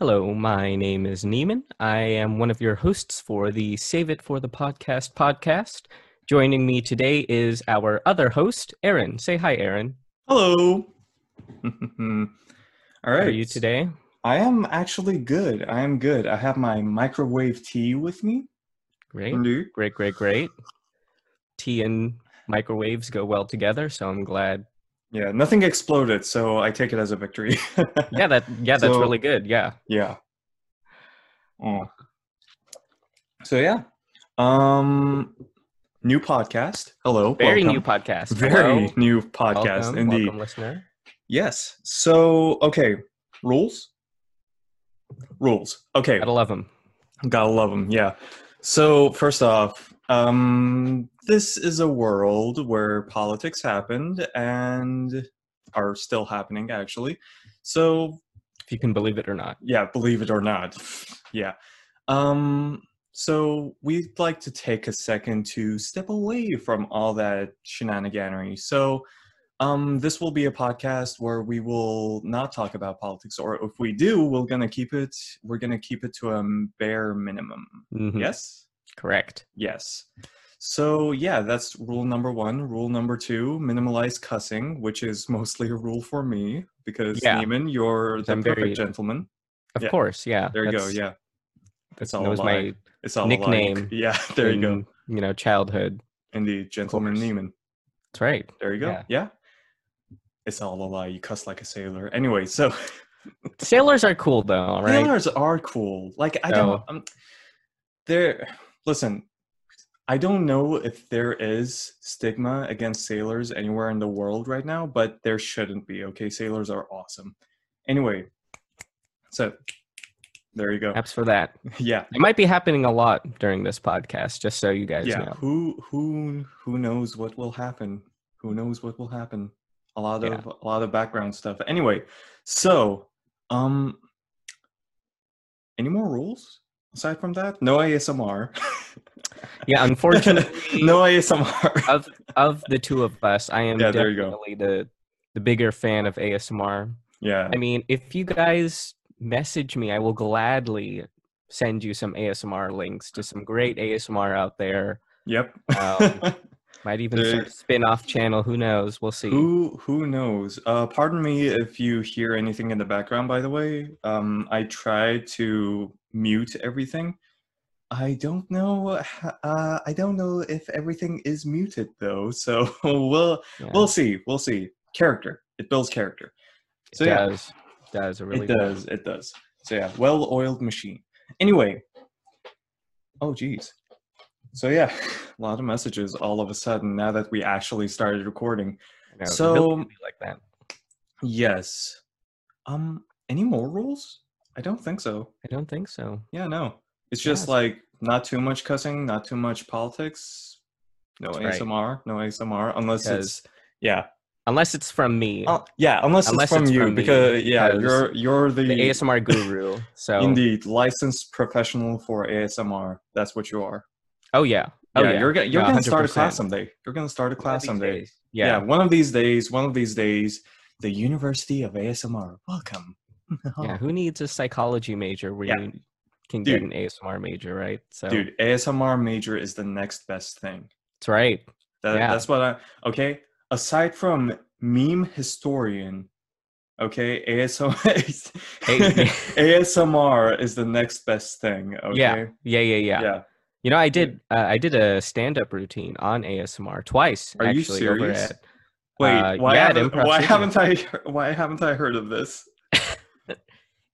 Hello, my name is Neiman. I am one of your hosts for the Save It for the Podcast podcast. Joining me today is our other host, Aaron. Say hi, Aaron. Hello. All How are you today? I am actually good. I am good. I have my microwave tea with me. Great, great, great, great. Tea and microwaves go well together, so I'm glad. Yeah, nothing exploded, so I take it as a victory. Yeah, that yeah, that's So- really good. Yeah. yeah. Oh. So yeah. Um new podcast. Hello. Very new podcast. Very Hello. new podcast welcome, indeed. welcome, listener. Yes. So, okay, rules? Rules. Okay. Gotta love them. Gotta love them, yeah. So first off, um, this is a world where politics happened and are still happening actually. So If you can believe it or not. yeah, believe it or not, yeah. Um, so we'd like to take a second to step away from all that shenaniganery. So um, this will be a podcast where we will not talk about politics, or if we do, we're gonna keep it. We're gonna keep it to a bare minimum. Mhm. Yes. Correct. Yes. So yeah, that's rule number one. Rule number two: minimalize cussing, which is mostly a rule for me because Yeah. Neiman, you're the I'm perfect very- gentleman. Of Yeah. course, yeah. There you go. Yeah, That's all that was a my lie. it's all nickname Alike. Yeah, there you go. You know, childhood. Indeed, gentleman. Neiman. That's right. There you go. Yeah. Yeah. It's all a lie. You cuss like a sailor. Anyway, so Sailors are cool though, right? sailors are cool. Like I So- don't. Um, there. Listen, I don't know if there is stigma against sailors anywhere in the world right now, but there shouldn't be. Okay, sailors are awesome. Anyway, so there you go. Apps for that. Yeah, It might be happening a lot during this podcast, just so you guys yeah. know. Who who who knows what will happen? Who knows what will happen? A lot Yeah. of a lot of background stuff. Anyway, so um, any more rules aside from that? No ASMR. Yeah, unfortunately, no ASMR. of of the two of us, I am Yeah, there you go. definitely the the bigger fan of ASMR. yeah. I mean, if you guys message me, I will gladly send you some ASMR links to some great ASMR out there. Yep. Um, Might even There- start a spin-off channel. Who knows? We'll see. who who knows? Uh, pardon me if you hear anything in the background. By the way, um, I tried to mute everything. I don't know. Uh, I don't know if everything is muted though. So we'll Yeah, we'll see. We'll see. Character. It builds character. it So yeah, does. Does it really it does. It does. So yeah, well-oiled machine. Anyway. Oh geez. So yeah, a lot of messages all of a sudden now that we actually started recording. Know, So- built to be like that. Yes. Um, any more rules? I don't think so. I don't think so. Yeah, no. It's just Yes. like not too much cussing, not too much politics. No That's right. ASMR, no ASMR, unless it's yeah, Unless it's from me, Uh, yeah, unless, Unless it's from it's you from me, because yeah, because you're you're the, the ASMR guru. So indeed licensed professional for ASMR. That's what you are. Oh yeah. Oh yeah, yeah. you're gonna you're Yeah, gonna start a class 100%. someday. You're gonna start a class someday. Yeah. Yeah. one of these days, one of these days, the University of ASMR. Welcome. Yeah. Who needs a psychology major where Yeah. you can get Dude. an ASMR major, right? So Dude, ASMR major is the next best thing. that's right. That, Yeah. That's what I. Okay, aside from meme historian, okay, ASMR, ASMR is the next best thing. Okay. Yeah. Yeah. Yeah. Yeah. Yeah. You know, I did. Uh, I did a stand-up routine on ASMR twice. Are you actually, over serious? at- Wait, Uh, why, yeah, haven't, why haven't I? Why haven't I heard of this?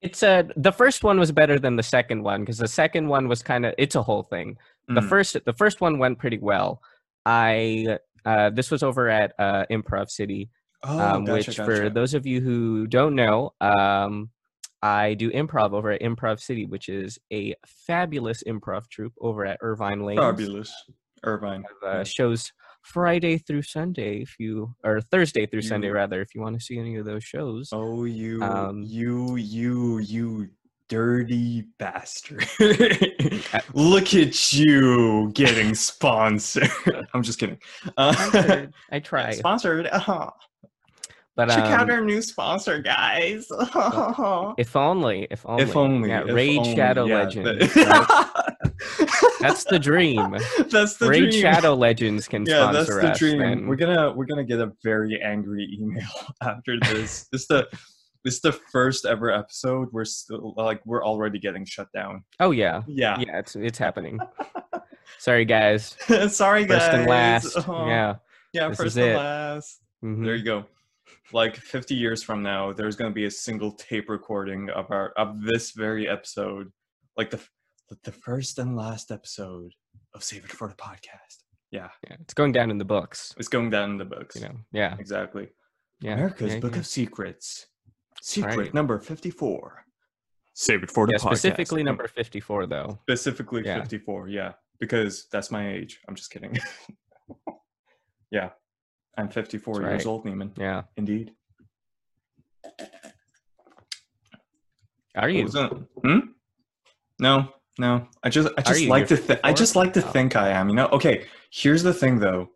It's a the first one was better than the second one because the second one was kind of it's a whole thing. The Mm, first the first one went pretty well. I uh this was over at uh Improv City, oh, um, gotcha, which for those of you who don't know, um I do improv over at Improv City, which is a fabulous improv troupe over at Irvine Lane. fabulous, Irvine. Uh, yeah. Shows Friday through Sunday, if you or Thursday through Sunday rather, if you want to see any of those shows. Oh, you, Um, you, you, you dirty bastard. Look at you getting sponsored. I'm just kidding. Uh. I try. Sponsored. uh-huh. But Check out um, our new sponsor, guys. if only, if only, if only. yeah, if Raid only, Shadow yeah, Legends. the- right? That's the dream. That's the Raid dream. Shadow Legends can yeah, that's sponsor the us. dream. We're gonna we're gonna get a very angry email after this. this the this the first ever episode. We're still like we're already getting shut down. Oh yeah, Yeah. yeah, it's it's happening. Sorry, guys. Sorry, guys. First and last. Oh, Yeah. Yeah, this first and it. last. mhm. There you go. Like 50 years from now, there's going to be a single tape recording of our of this very episode, like the f- the first and last episode of Save It for the Podcast. Yeah, Yeah, it's going down in the books. it's going down in the books. You know. Yeah. Exactly. Yeah. America's yeah, Book yeah. of Secrets. Secret right. number 54. Save it for the Yeah, podcast. specifically number fifty-four, though. Specifically Yeah. 54, yeah. Because that's my age. I'm just kidding. yeah. I'm 54 That's years right. old, Neiman. Yeah. Indeed. Are you? Hmm? No, no. I just I just like to th- I just like to Oh. think I am, you know? Okay, here's the thing though.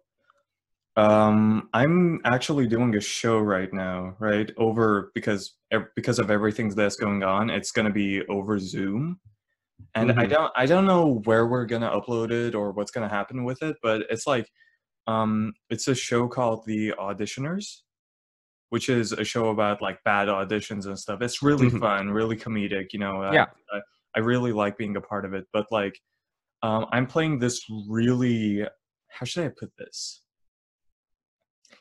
Um I'm actually doing a show right now, right? Over because because of everything that's going on, it's going to be over Zoom. And I Mhm. don't I don't know where we're going to upload it or what's going to happen with it, but it's like um it's a show called The Auditioners, which is a show about like bad auditions and stuff. It's really Mhm. fun, really comedic, you know. Yeah. I, I really like being a part of it, but like um I'm playing this really how should I put this?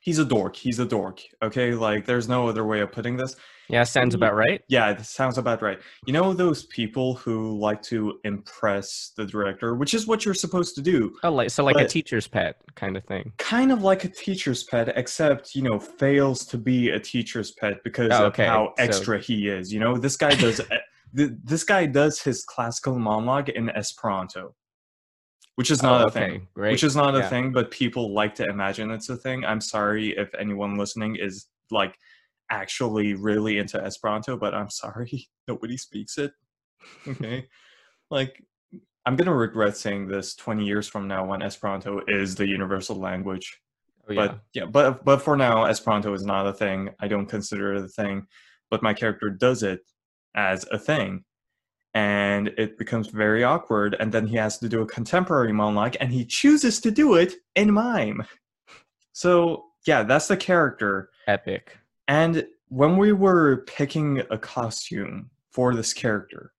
He's a dork. He's a dork. Okay? Like there's no other way of putting this. Yeah, sounds about right. Yeah, that sounds about right. You know those people who like to impress the director, which is what you're supposed to do. Oh, like so, like a teacher's pet kind of thing. Kind of like a teacher's pet, except you know fails to be a teacher's pet because Oh, of okay, how so- extra he is. You know, this guy does. th- this guy does his classical monologue in Esperanto, which is not oh, a okay, thing. great. Which is not a Yeah. thing, but people like to imagine it's a thing. I'm sorry if anyone listening is like actually really into Esperanto, but I'm sorry, nobody speaks it. Okay. like, I'm going to regret saying this 20 years from now when Esperanto is the universal language. Oh, yeah. But yeah, but but for now, Esperanto is not a thing. I don't consider it a thing, but my character does it as a thing. And it becomes very awkward, and then he has to do a contemporary monologue, and he chooses to do it in mime. So yeah, that's the character. Epic. And when we were picking a costume for this character,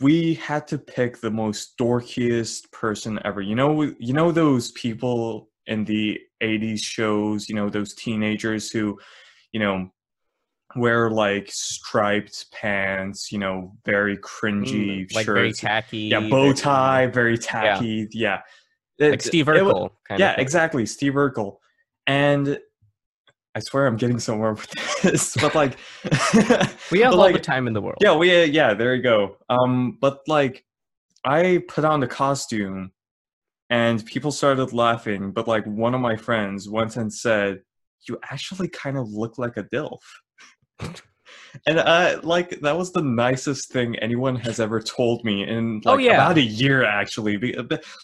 we had to pick the most dorkiest person ever. You know, you know those people in the 80s shows, you know, those teenagers who, you know, wear like striped pants, you know, very cringy Mm, like very shirts. tacky. yeah, bow tie, very tacky. Yeah. Like It- Steve it wa- Urkel. kind yeah, of exactly, Steve Urkel. And I swear I'm getting somewhere with this, but like, We have all like, the time in the world. yeah, we yeah, there you go. Um, but like, I put on the costume, and people started laughing. But like, one of my friends went and said, "You actually kind of look like a dilf." And I like that was the nicest thing anyone has ever told me in like Oh, yeah. about a year actually.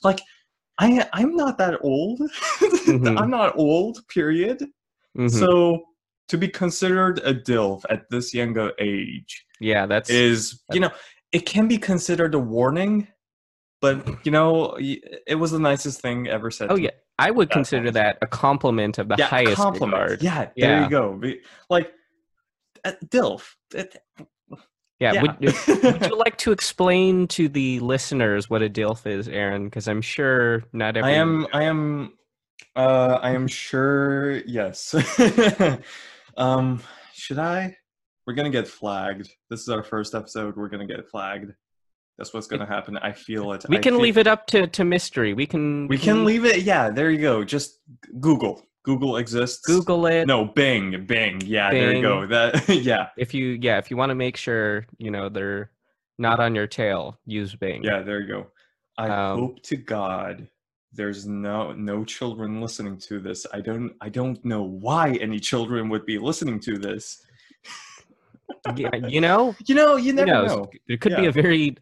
Like I I'm not that old. Mhm. I'm not old, period. Mhm. So to be considered a DILF at this younger age yeah, that's is you know it can be considered a warning, but you know it was the nicest thing ever said. Oh to me. yeah, I would That's consider that a compliment of the yeah, highest compliment. regard. Yeah, there Yeah. you go. Like uh, DILF. Yeah. yeah. Would, would you like to explain to the listeners what a DILF is, Aaron? Because I'm sure not every. I am. I am. Uh, I am sure. Yes. um, should I? We're gonna get flagged. This is our first episode. We're gonna get flagged. That's what's gonna happen. I feel it. We I can feel- leave it up to, to mystery. We can. We can leave it. Yeah, there you go. Just Google. Google exists. Google it. No, Bing. Bing. Yeah, there you go. That. yeah. If you yeah, if you want to make sure you know they're not on your tail, use Bing. Yeah, there you go. I Um, hope to God there's no no children listening to this. I don't I don't know why any children would be listening to this. Yeah, you know, You know, you never know. It could be a very,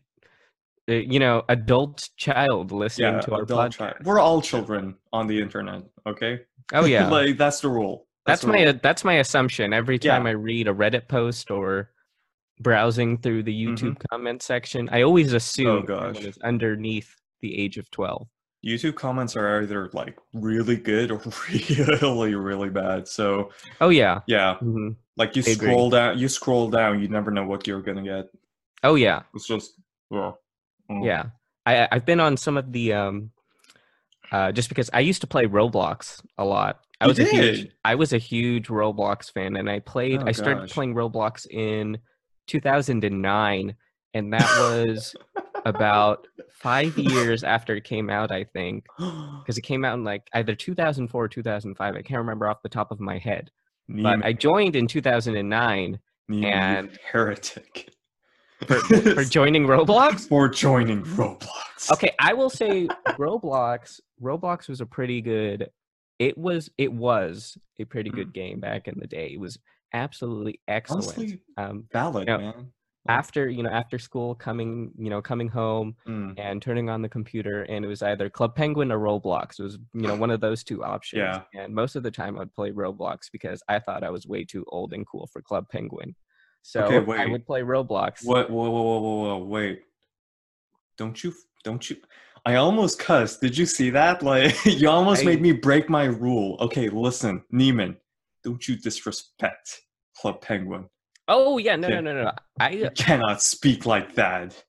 uh, you know, adult child listening Yeah, to our podcast. child. We're all children on the internet, okay? Oh yeah, like that's the rule. That's what- my that's my assumption. Every Yeah. time I read a Reddit post or browsing through the YouTube Mm-hmm. comment section, I always assume everyone gosh. is underneath the age of twelve. YouTube comments are either like really good or really really bad. So Oh yeah. yeah, hmm like you I agree. scroll down, you scroll down, you never know what you're gonna get. Oh yeah. It's just yeah, Mm. Yeah. I- I've been on some of the um uh just because I used to play Roblox a lot. I You was a huge? I was a huge Roblox fan and I played Oh, I started gosh. playing Roblox in 2009 and that was about 5 years after it came out I think because it came out in like either 2004 or 2005 I can't remember off the top of my head but Neiman, I joined in 2009 Neiman, you and- heretic for, for joining Roblox for joining Roblox. okay i will say roblox roblox was a pretty good it was it was a pretty good game back in the day it was absolutely excellent Honestly, um valid, Yeah. man. after you know after school coming you know coming home Mm, and turning on the computer and it was either club penguin or roblox it was you know one of those two options Yeah. and most of the time i'd play roblox because i thought i was way too old and cool for club penguin so Okay, i would play roblox What? Whoa, whoa, whoa, whoa, whoa! Wait! Don't you? Don't you? I almost cussed. Did you see that? Like, you almost I- made me break my rule. Okay, listen, Neiman, don't you disrespect Club Penguin. oh yeah no Yeah. no no no i You cannot speak like that.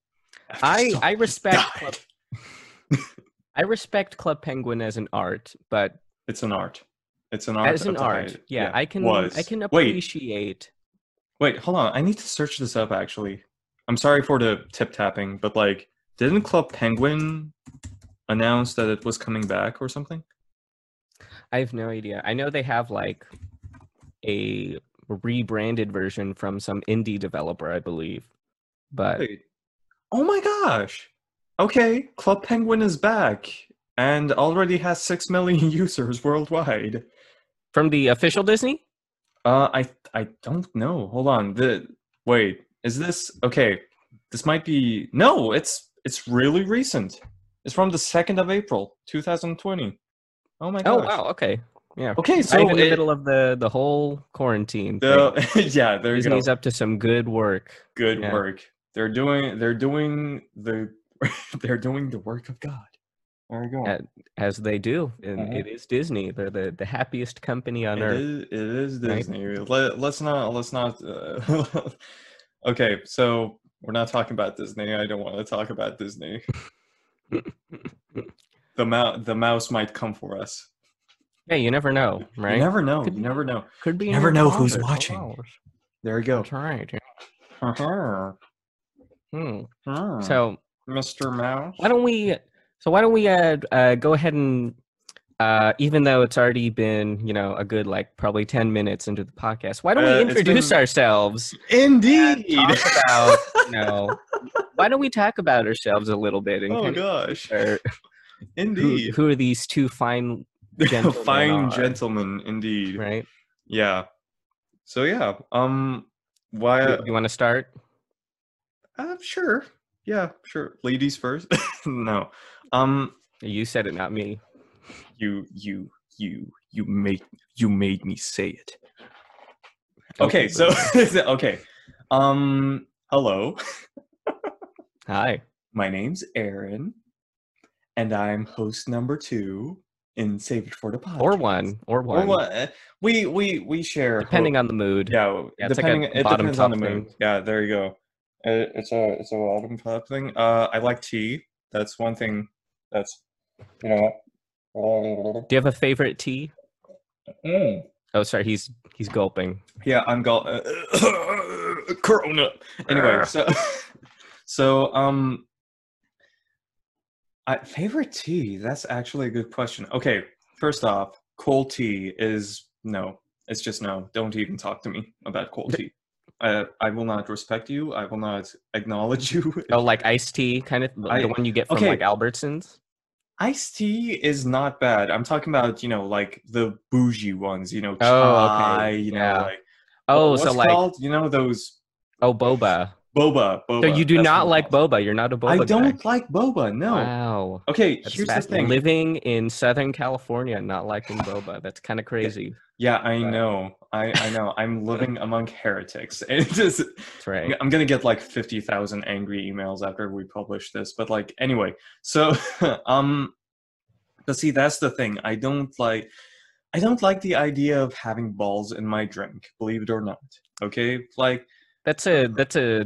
I I respect. Club, I respect Club Penguin as an art, but It's an art. It's an art. as an art, height- yeah, I can was. I can Wait, appreciate. Wait, hold on. I need to search this up actually. I'm sorry for the tip tapping, but like, didn't Club Penguin announce that it was coming back or something? I have no idea. I know they have like a rebranded version from some indie developer, I believe, but Wait. Oh my gosh. Okay, Club Penguin is back and already has 6 million users worldwide. from the official Disney. Uh I I don't know. Hold on. The wait, is this okay, this might be No, it's it's really recent. It's from the 2nd of April, 2020. Oh my god! Oh wow, okay, yeah. Okay, so right in the it- middle of the the whole quarantine. thing. yeah, there you go. Disney's up to some good work. Good yeah. work. They're doing they're doing the they're doing the work of God. There you go. As they do, and Mhm. it is Disney. They're the, the happiest company on It earth. is, it is right? Disney. Let, let's not let's not uh, Okay, so we're not talking about Disney. I don't want to talk about Disney. The mouse the mouse might come for us. Yeah, you never know, right? You never know. Could you never know. Could be. in never know who's watching. There you go. That's right. yeah. Uh-huh. Hmm. Hmm. So Mr. Mouse. why don't we? So why don't we uh, uh, go ahead and uh, even though it's already been you know a good like probably ten minutes into the podcast, why don't Uh, we introduce been- ourselves? Indeed. Talk about you know. Why don't we talk about ourselves a little bit and oh gosh. share who, Indeed. who are these two fine gentlemen Fine are, gentlemen, indeed. right? Yeah. So yeah. Um. Why? Do you want to start? Uh, sure. Yeah. Sure. Ladies first. no. Um. You said it, not me. You. You. You. You made. You made me say it. Okay. So. okay. Um. Hello. hi. My name's Aaron, and I'm host number two in Save It for the Podcast. Or one, or one, Or what? uh, We we we share. depending on the mood. Yeah, Yeah, it's like a depending. it depends on the mood. thing. Yeah, there you go. Uh, it's a it's a bottom top thing. Uh, I like tea. That's one thing. That's you know. Do you have a favorite tea? Mm. Oh, sorry, he's he's gulping. Yeah, I'm go. Uh, Corona. Anyway, so so um, I, favorite tea. That's actually a good question. Okay, first off, cold tea is no. It's just no. Don't even talk to me about cold tea. I I will not respect you. I will not acknowledge you. Oh, like iced tea, kind of the I- the one you get from okay. like Albertsons. Iced tea is not bad. I'm talking about you know like the bougie ones. You know, Oh, okay. chai. You know, Yeah. like Oh, so like called? You know those oh boba. boba. boba. So you do That's not like boba. You're not a boba I don't like boba. No. Wow. Okay, That's here's the thing. Living in Southern California, not liking boba. That's kind of crazy. yeah, I Right. know. I I know. I'm living among heretics. It just That's right. I'm gonna get like fifty thousand angry emails after we publish this. But like anyway, so um, but see that's the thing. I don't like. I don't like the idea of having balls in my drink. Believe it or not. Okay, like That's a that's a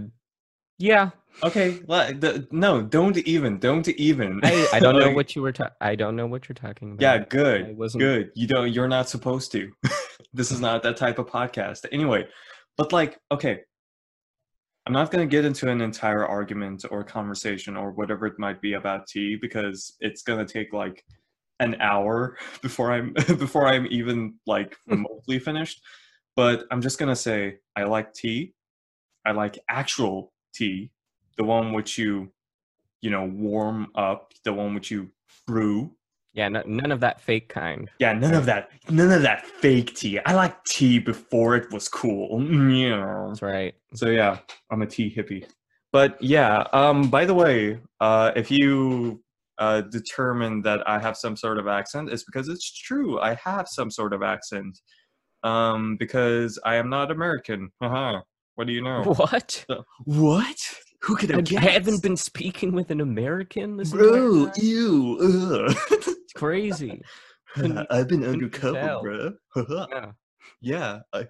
yeah. Okay, like the, no, don't even, don't even. I, I don't know what you were ta- I don't know what you're talking about. Yeah, I good, wasn't- good. You don't. You're not supposed to. this is not that type of podcast. Anyway, but like, okay, I'm not gonna get into an entire argument or conversation or whatever it might be about tea because it's gonna take like an hour before I'm before I'm even like hmm. remotely finished. But I'm just gonna say I like tea. I like actual tea, the one which you, you know, warm up, the one which you brew. Yeah, no, none of that fake kind. Yeah, none of that, none of that fake tea. I like tea before it was cool. Yeah. That's right. So yeah, I'm a tea hippie. But yeah, um, by the way, uh, if you uh, determine that I have some sort of accent, it's because it's true. I have some sort of accent. Um, because I am not American. Haha. What do you know? What? What? Who could have guessed? haven't been speaking with an American this Bro, ew. It's crazy. I've been undercover, bro. Yeah. yeah, I,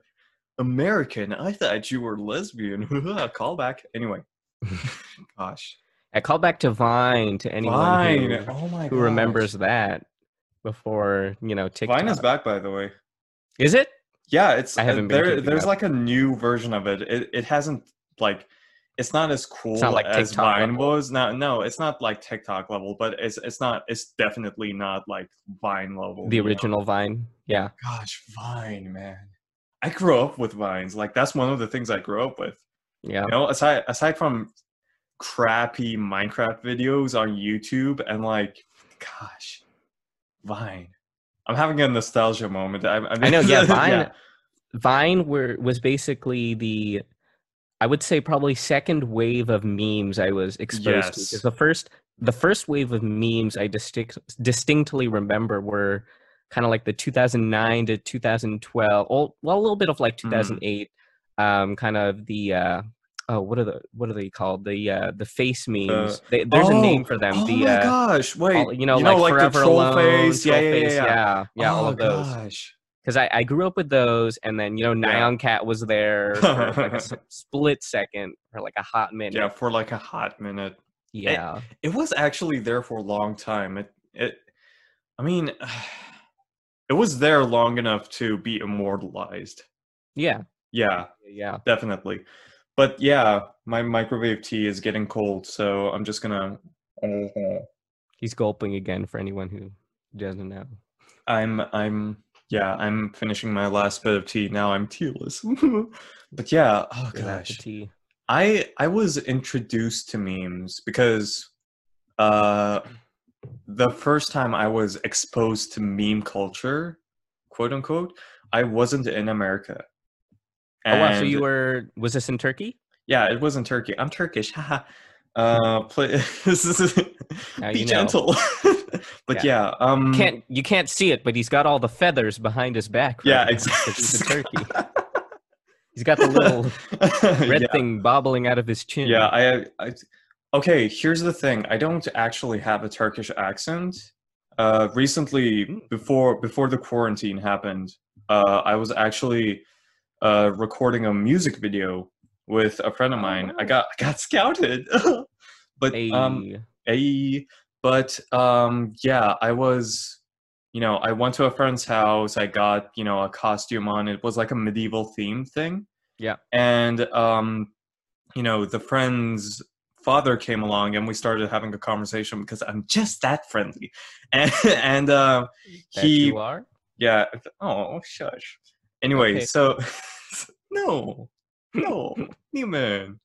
American. I thought you were lesbian. Call back. Anyway, gosh. I call back to Vine to anyone Vine. who, oh my who remembers that before you know TikTok. Vine is back, by the way. Is it? Yeah, it's I haven't uh, been there. There's up. like a new version of it. It it hasn't like it's not as cool not like as Vine level. was. No, no, it's not like TikTok level, but it's it's not. It's definitely not like Vine level. The you know? original Vine. Yeah. Gosh, Vine, man. I grew up with Vines. Like that's one of the things I grew up with. Yeah. You know, aside aside from crappy Minecraft videos on YouTube and like, gosh, Vine. I'm having a nostalgia moment. I, I, I know, yeah, Vine Vine were was basically the I would say probably second wave of memes I was exposed to. Yes. Because the first the first wave of memes I distinct, distinctly remember were kind of like the 2009 to 2012, well, well a little bit of like Mm. 2008, um, kind of the uh, oh what are the what are they called the uh, the face memes. they, there's a name for them. Oh the my uh, gosh! Wait, all- you know, like, the forever troll alone, face. Yeah, Troll yeah, yeah, Face, yeah. yeah, yeah, all oh of those gosh. Because I, I grew up with those, and then you know Yeah. Nyan Cat was there for like a s- split second for like a hot minute. Yeah, for like a hot minute. Yeah, It was actually there for a long time. It, it, I mean, it was there long enough to be immortalized. yeah, Yeah, yeah. definitely. But yeah, my microwave tea is getting cold, so I'm just gonna. He's gulping again for anyone who doesn't know. I'm I'm yeah I'm finishing my last bit of tea now. I'm tealess. but yeah, oh gosh, tea. I I was introduced to memes because uh the first time I was exposed to meme culture, quote unquote, I wasn't in America. Oh wow! So you were was this in Turkey? Yeah, it was in Turkey. I'm Turkish. Uh, play, be gentle. but yeah, um, Can't you can't see it, but he's got all the feathers behind his back. yeah, right now, exactly. He's a turkey. He's got the little red yeah, thing bobbling out of his chin. yeah. I, I, okay. Here's the thing. I don't actually have a Turkish accent. Uh, recently, Mm. before before the quarantine happened, uh, I was actually uh, recording a music video with a friend of Oh, mine. I got I got scouted, but Hey, um, a but um yeah i was you know i went to a friend's house. I got you know a costume on. It was like a medieval theme thing. Yeah. and um you know the friend's father came along and we started having a conversation because i'm just that friendly. And and uh that he you are. yeah. Oh shush. Anyway Okay. so no no. Neiman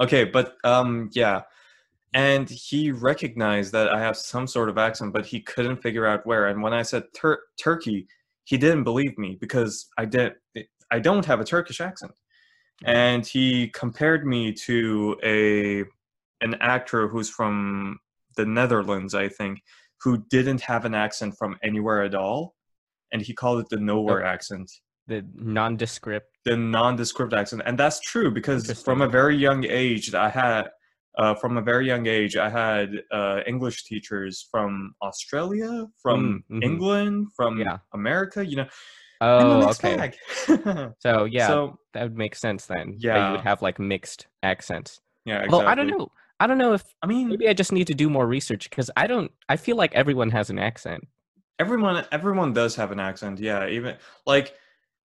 okay but um yeah. And he recognized that i have some sort of accent but he couldn't figure out where. And when i said Tur- turkey he didn't believe me because i did i don't have a turkish accent. And he compared me to a an actor who's from the Netherlands, I think, who didn't have an accent from anywhere at all, and he called it the nowhere accent, The nondescript. the nondescript accent, and that's true because from a very young age, I had. Uh, from a very young age, I had uh, English teachers from Australia, from Mm, mhm. England, from Yeah. America. You know, Oh, okay. So yeah, So that would make sense then. that you would have like mixed accents. yeah, Although I don't know. I don't know if I mean, maybe I just need to do more research because I don't. I feel like everyone has an accent. everyone everyone does have an accent. Yeah, even like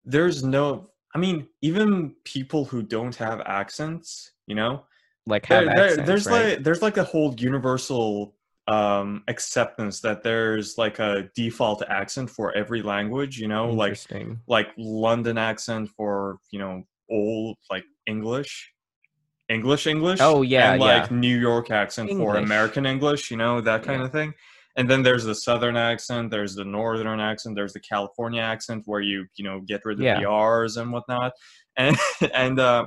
there's no. I mean, even people who don't have accents, you know, Like have there, accents, there's right? like there's like a whole universal um acceptance that there's like a default accent for every language. You know, like like London accent for you know old like English, English English. Oh, yeah, and yeah. like New York accent for American English. You know that kind Yeah. of thing. And then there's the Southern accent. There's the Northern accent. There's the California accent where you you know get rid of Yeah. the R's and whatnot. And and uh,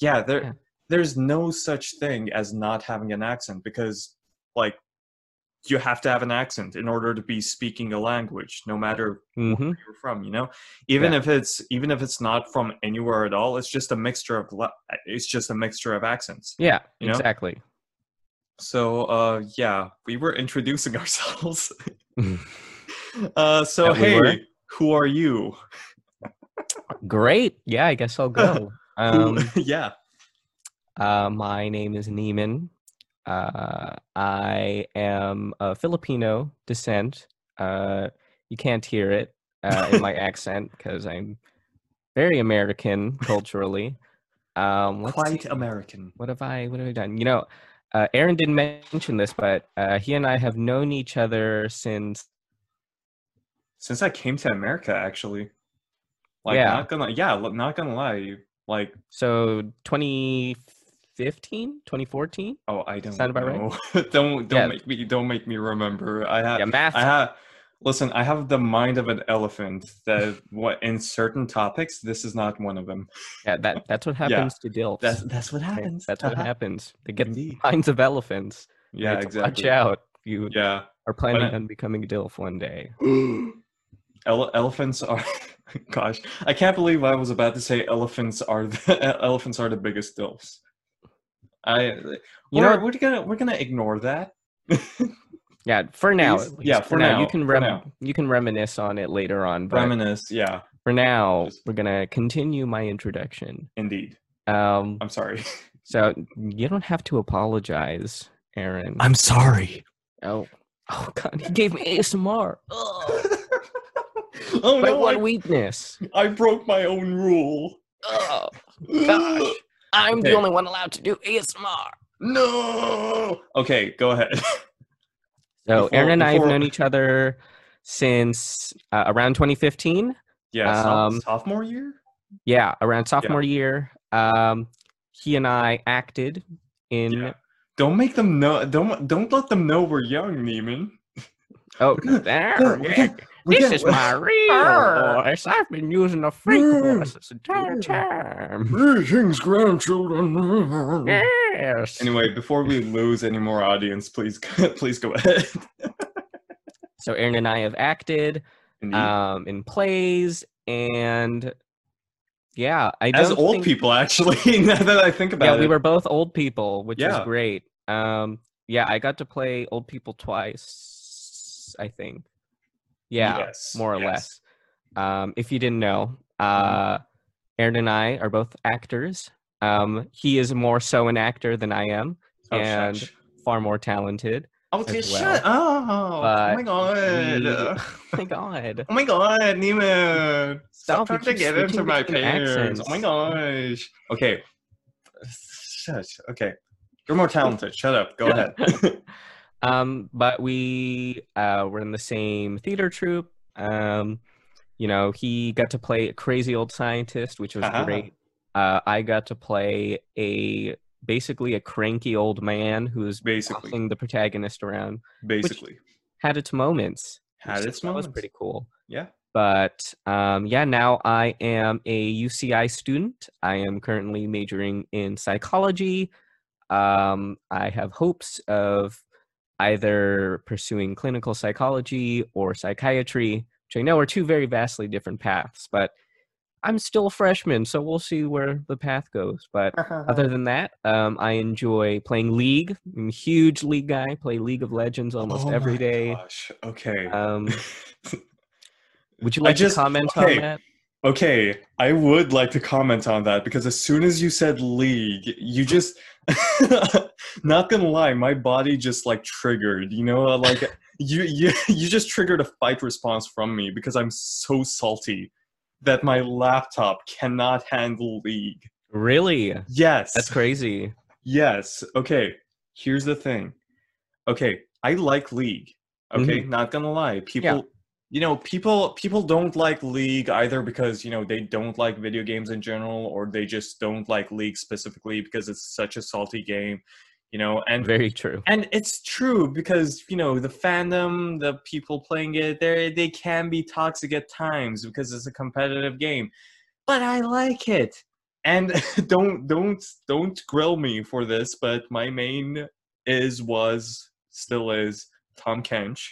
yeah, there Yeah. there's no such thing as not having an accent because like you have to have an accent in order to be speaking a language no matter hmm where you're from you know even Yeah. if it's even if it's not from anywhere at all it's just a mixture of it's just a mixture of accents Yeah, You know? exactly. So uh yeah we were introducing ourselves uh so we hey were? who are you Great. Yeah, I guess I'll go. Um, yeah uh, my name is Neiman. Uh, I am of Filipino descent. Uh, you can't hear it uh, in my accent because I'm very American culturally. Um, quite see. american What have I? What have I done? You know, uh, Aaron didn't mention this, but uh, he and I have known each other since. since i came to america actually like Yeah. not gonna yeah not gonna lie like So 2015, 2014? oh i don't Sound about right? know don't don't Yeah. make me don't make me remember i have Yeah, math. I have listen. I have the mind of an elephant. That what in certain topics, this is not one of them. Yeah, that that's what Yeah. happens to dilfs. That's that's what happens. That's what Uh-huh. happens. They get Indeed. minds of elephants. Yeah, need to Watch out. if You Yeah. are planning on becoming a dilf one day. Ele- elephants are. Gosh, I can't believe I was about to say elephants are the elephants are the biggest dilfs. I. You know, we're gonna we're gonna ignore that. Yeah, for now. Please? at Yeah, least. for You now, can rem- now. you can reminisce on it later on, but Reminisce. Yeah, for now, Just- we're gonna continue my introduction. indeed. Um, I'm sorry. so you don't have to apologize, Aaron. I'm sorry. oh, oh God, he gave me ASMR. Oh my no! one I, weakness. I broke my own rule. Oh gosh, I'm Okay. the only one allowed to do ASMR. No. Okay, go ahead. So Before- Aaron and I have known each other since uh, around 2015. yeah, Um, sophomore year. Yeah, around sophomore year. Um, he and I acted in. Yeah. Don't make them know. Don't don't let them know we're young, Neiman. Oh, there, we're yeah, gonna- this gonna- is my real voice. I've been using a fake Arr. voice this entire time. Greetings, grandchildren. Yes. Anyway, before we lose any more audience, please please go ahead. So Aaron and I have acted Indeed. um, in plays, and yeah, I As old think- people, actually, now that I think about yeah, it. we were both old people, which Yeah. is great. Um, yeah, I got to play old people twice, I think. Yeah, Yes, more or yes. less. Um, if you didn't know, Mm-hmm. uh, Aaron and I are both actors. Um, he is more so an actor than I am, Oh, and shush. far more talented. Oh, well. shut up. oh my god. oh my god! Oh my god, Neiman. Stop, Stop trying to get into my pants. Oh my gosh. Okay. Shush. Okay. You're more talented. Shut up. Go ahead. Um, but we uh, were in the same theater troupe. Um, you know, he got to play a crazy old scientist, which was Ah. great. Uh, I got to play a basically a cranky old man who's Basically. bossing the protagonist around. Basically. Had its moments. Had its that was moments. pretty cool. Yeah. but um, yeah, now I am a UCI student. I am currently majoring in psychology. Um, I have hopes of either pursuing clinical psychology or psychiatry, which I know are two very vastly different paths, but I'm still a freshman, so we'll see where the path goes. But other than that, um, I enjoy playing League. I'm a huge League guy. Play League of Legends almost Oh every my day. Gosh. Okay. Um, would you like just- to comment okay. on that? Okay, I would like to comment on that because as soon as you said league, you just not gonna lie, my body just like triggered, you know, like you you you just triggered a fight response from me because I'm so salty that my laptop cannot handle league. Really? Yes. That's crazy. Yes. Okay. Here's the thing. Okay, I like League. Okay, mm-hmm. not gonna lie. People you know, people people don't like League either because, you know, they don't like video games in general or they just don't like League specifically because it's such a salty game, you know, and Very true. and it's true because you know the fandom the people playing it they they can be toxic at times because it's a competitive game but i like it and don't don't don't grill me for this but my main is was still is tahm kench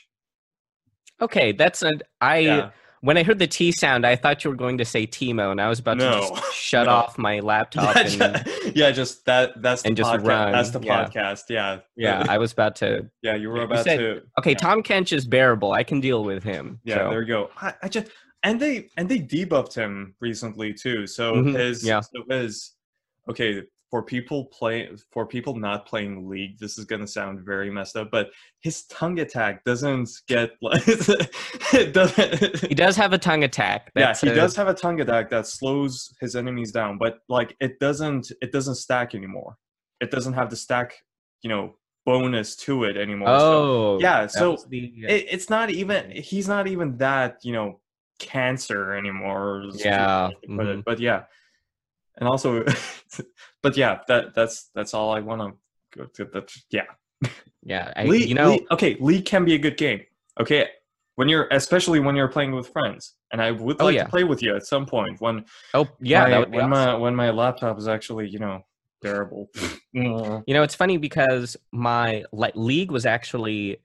Okay, that's a I yeah when I heard the T sound, I thought you were going to say Teemo, and I was about to just shut no. off my laptop yeah, and yeah, just that that's the and just podcast run, that's the yeah. podcast yeah yeah, I was about to. yeah you were You about said- to Okay. Tahm Kench is bearable. I can deal with him. Yeah, so. there you go. I, I just and they and they debuffed him recently too. So Mhm, his yeah. so his okay for people play for people not playing League. This is gonna sound very messed up, but his tongue attack doesn't get like it doesn't. He does have a tongue attack. yeah, he a- does have a tongue attack that slows his enemies down, but like it doesn't it doesn't stack anymore. It doesn't have the stack, you know, bonus to it anymore. so- Oh, yeah, so the, uh, it, it's not even he's not even that you know cancer anymore Yeah, to it. Mm-hmm. but yeah and also but yeah that that's that's all i want to go to that yeah yeah. I, League, you know, League- okay league can be a good game okay when you're especially when you're playing with friends and i would Oh, like yeah. to play with you at some point when oh yeah, my, that would be when awesome. my when my laptop is actually you know bearable Mm. You know, it's funny because my like league was actually,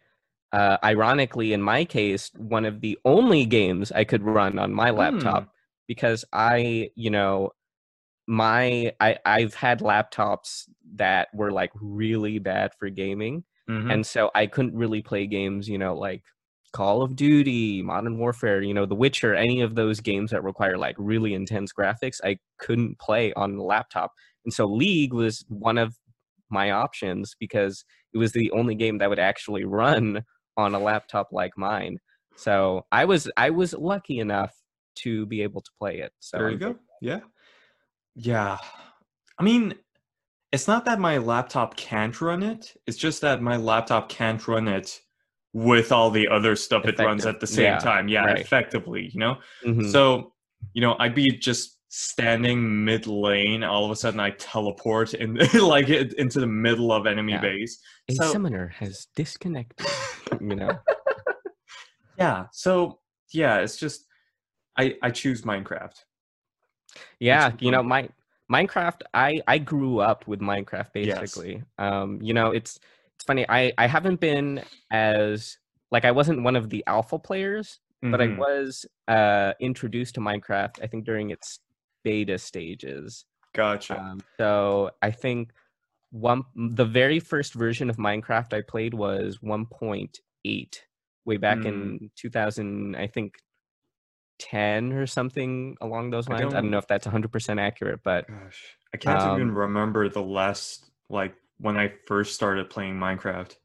uh, ironically, in my case, one of the only games I could run on my laptop because I, you know, my I I've had laptops that were like really bad for gaming, Mhm. and so I couldn't really play games, you know, like Call of Duty, Modern Warfare, you know, The Witcher, any of those games that require like really intense graphics, I couldn't play on the laptop. And so League was one of my options because it was the only game that would actually run on a laptop like mine. So I was I was lucky enough to be able to play it. So there you go. Yeah. Yeah. I mean, it's not that my laptop can't run it. It's just that my laptop can't run it with all the other stuff it runs at the same Yeah, time. Yeah, right. effectively, you know? Mhm. So, you know, I'd be just standing mid lane. All of a sudden, I teleport in, like it, into the middle of enemy Yeah. base. a so- summoner has disconnected. you know. Yeah. So, yeah, it's just, I, I choose Minecraft. Yeah, you know, my Minecraft. I I grew up with Minecraft Yes. basically. Um, you know, it's it's funny. I I haven't been as like I wasn't one of the alpha players, but I Mhm. was uh introduced to Minecraft. I think during its beta stages. Gotcha. Um, so I think one the very first version of Minecraft I played was 1.8 way back Hmm. in 2000. I think. 10 or something along those lines. I don't, don't- know if that's 100% accurate, but Gosh, I can't even Um, remember the last like when I first started playing Minecraft.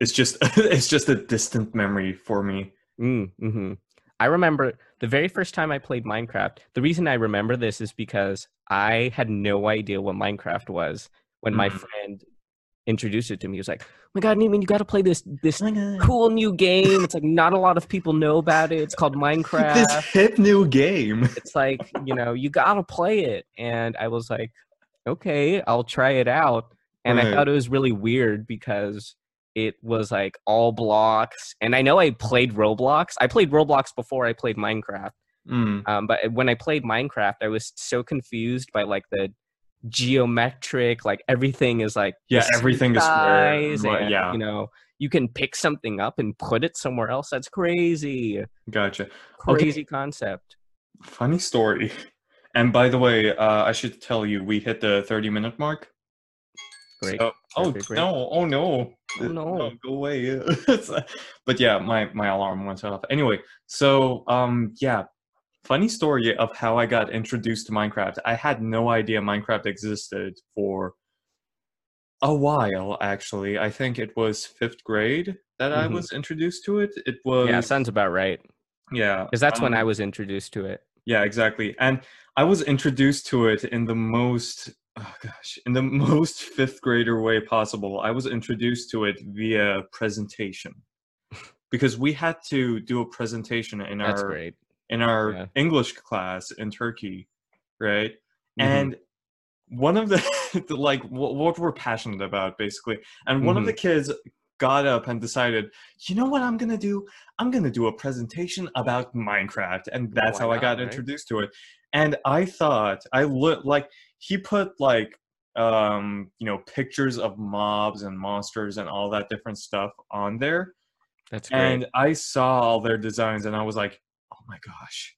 It's just it's just a distant memory for me. mm, hmm I remember the very first time I played Minecraft. The reason I remember this is because I had no idea what Minecraft was when my Mhm. friend introduced it to me. He was like, "Oh my god, Neiman, you got to play this this Cool. cool new game. It's like not a lot of people know about it. It's called Minecraft. This hip new game. it's like you know you gotta play it and i was like okay i'll try it out and i thought it was really weird because it was like all blocks. And I know I played Roblox. I played Roblox before I played Minecraft. Mm. Um, but when I played Minecraft, I was so confused by like the geometric, like everything is like Yeah, everything is square, and, yeah. you know, you can pick something up and put it somewhere else. That's crazy, Gotcha. Okay. crazy concept. Funny story. And by the way, uh, I should tell you, we hit the 30 minute mark. Great. So- oh great, no! Oh no! Oh, no. go away! but yeah, my my alarm went off. Anyway, so um, yeah, funny story of how I got introduced to Minecraft. I had no idea Minecraft existed for a while. Actually, I think it was fifth grade that I Mhm. was introduced to it. It was yeah, sounds about right. yeah, Because that's when um, I was introduced to it. yeah, exactly. And I was introduced to it in the most oh gosh, in the most fifth grader way possible. I was introduced to it via presentation. Because we had to do a presentation in That's our great. In our Yeah. English class in Turkey, right? Mhm. And one of the, the like what, what we're passionate about basically, and one of Mhm. the kids got up and decided, you know what I'm gonna do? I'm gonna do a presentation about Minecraft, and that's Why how I got right? introduced to it. And I thought I look like he put like um you know pictures of mobs and monsters and all that different stuff on there That's great. and I saw all their designs and I was like, oh my gosh,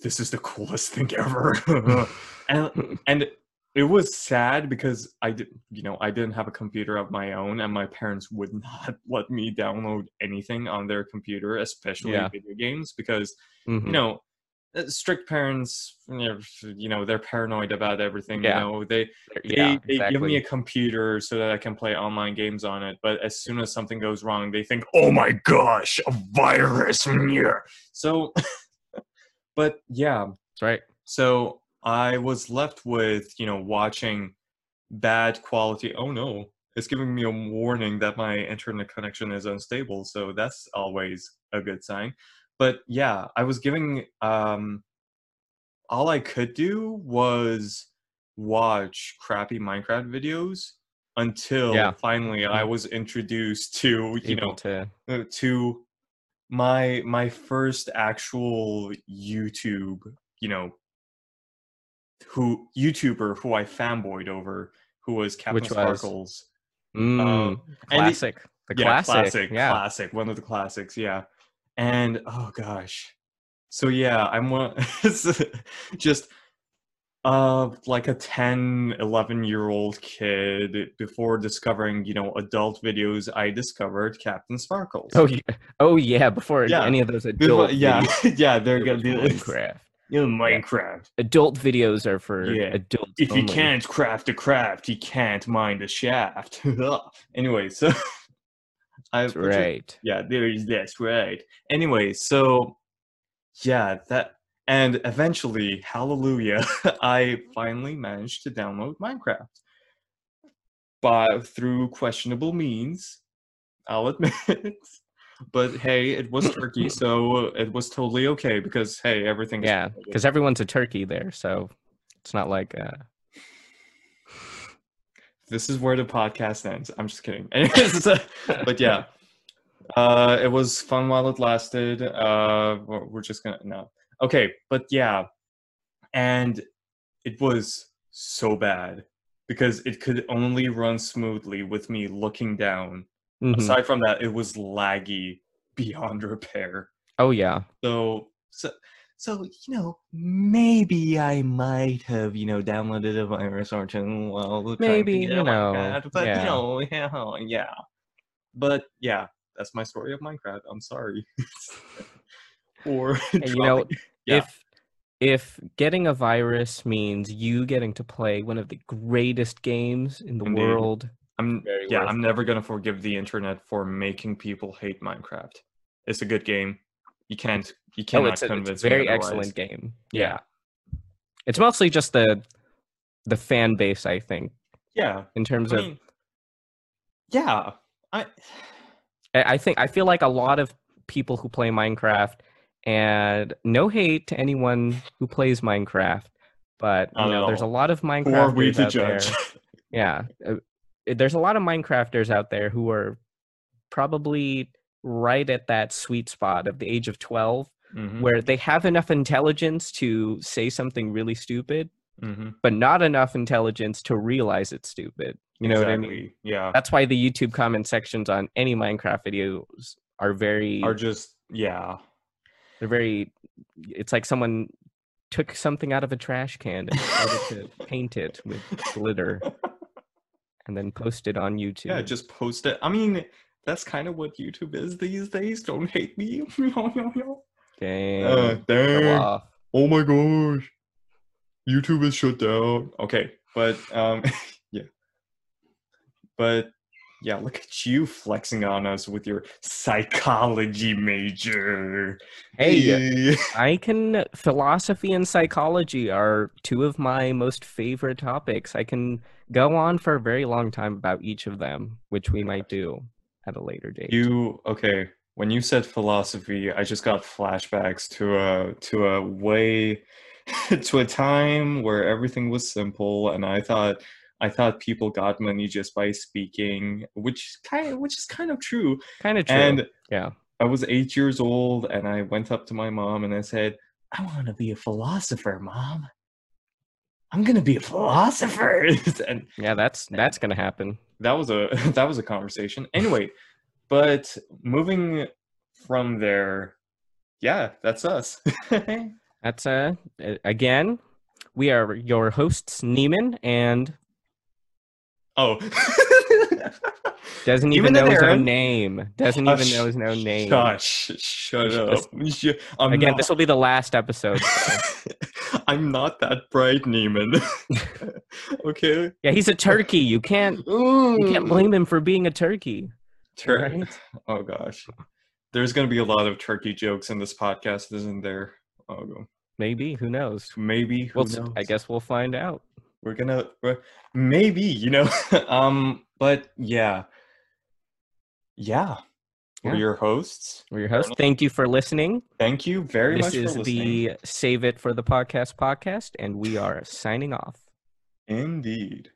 this is the coolest thing ever. and and it was sad because I did you know, I didn't have a computer of my own and my parents would not let me download anything on their computer, especially Yeah. video games, because Mhm. you know Uh, strict parents you know, they're paranoid about everything Yeah. you know they they, yeah, they give me a computer so that I can play online games on it. But as soon as something goes wrong, they think, "Oh my gosh, a virus!" Yeah. So, but yeah, That's right. so I was left with you know watching bad quality. Oh no, it's giving me a warning that my internet connection is unstable. So that's always a good sign. But yeah, I was giving um all I could do was watch crappy Minecraft videos until Yeah. finally I was introduced to you Able know to uh, to my my first actual YouTube, you know, who YouTuber who I fanboyed over, who was Captain Which was? Sparklez. mm, it- classic. the yeah, classic. classic, yeah. classic, one of the classics, yeah. And oh gosh, so yeah, I'm one, just uh like a 10 11 year old kid before discovering you know adult videos i discovered captain sparklez Oh yeah. Oh yeah. Before Yeah. any of those adult yeah videos, yeah they're gonna be Minecraft. you know, minecraft Adult videos are for Yeah. adults. if you can't craft a craft you can't mine a shaft anyway so I, That's right. yeah there's that's right. Anyway so yeah that and eventually hallelujah i finally managed to download minecraft. But through questionable means i'll admit but hey it was turkey so it was totally okay because hey everything Yeah, because everyone's a turkey there, so it's not like uh, this is where the podcast ends. I'm just kidding. Anyways, uh, but yeah. Uh it was fun while it lasted. Uh we're just gonna no. Okay but yeah. And it was so bad because it could only run smoothly with me looking down. Mhm. aside from that it was laggy beyond repair. Oh yeah. so so so you know maybe I might have you know downloaded a virus or two while Maybe, get you know, Minecraft, but yeah. you know yeah yeah but yeah that's my story of Minecraft I'm sorry or Hey, you know, Yeah. if if getting a virus means you getting to play one of the greatest games in the Indeed. world, I'm yeah I'm never gonna forgive the internet for making people hate Minecraft it's a good game you can't you oh, cannot it's a, it's a very excellent game. Yeah. Yeah. It's mostly just the the fan base, I think, yeah in terms I of mean yeah I I think I feel like a lot of people who play Minecraft and no hate to anyone who plays Minecraft, but you at know, there's a lot of are we to out there. judge Yeah, uh, there's a lot of Minecrafters out there who are probably right at that sweet spot of the age of 12 Mhm, where they have enough intelligence to say something really stupid, mhm. but not enough intelligence to realize it's stupid. You know what I mean? Yeah. That's why the YouTube comment sections on any Minecraft videos are very Are just yeah. they're very it's like someone took something out of a trash can and started to paint it with glitter and then posted on YouTube. Yeah, just post it. I mean, that's kind of what YouTube is these days. Don't hate me. Dang. uh, dang. Oh my gosh. YouTube is shut down. Okay, but um yeah. But yeah, look at you flexing on us with your psychology major. Hey, I can philosophy and psychology are two of my most favorite topics. I can go on for a very long time about each of them, which we might do at a later date. You okay? When you said philosophy, I just got flashbacks to a to a way to a time where everything was simple, and I thought I thought people got money just by speaking, which kind of, which is kind of true. kind of true. And yeah. I was eight years old, and I went up to my mom and I said, "I want to be a philosopher, mom. I'm gonna be a philosopher." and Yeah, that's that's gonna happen. That was a that was a conversation. Anyway but moving from there yeah that's us. That's uh again, we are your hosts, Neiman, and oh doesn't even and know his own name. Doesn't even Hush, know his own name. Gosh, shut up I'm Again, not, this will be the last episode. so- i'm not that bright neiman okay yeah, he's a turkey. You can't you can't blame him for being a turkey. Tur- right? oh gosh there's gonna be a lot of turkey jokes in this podcast isn't there oh Maybe. Who knows? maybe who Well, knows? I guess we'll find out. we're gonna we're- maybe you know um but yeah yeah we're Yeah. your hosts We're your hosts. Thank you for listening. thank you very this much is for listening the Save It for the Podcast podcast, and we are signing off. indeed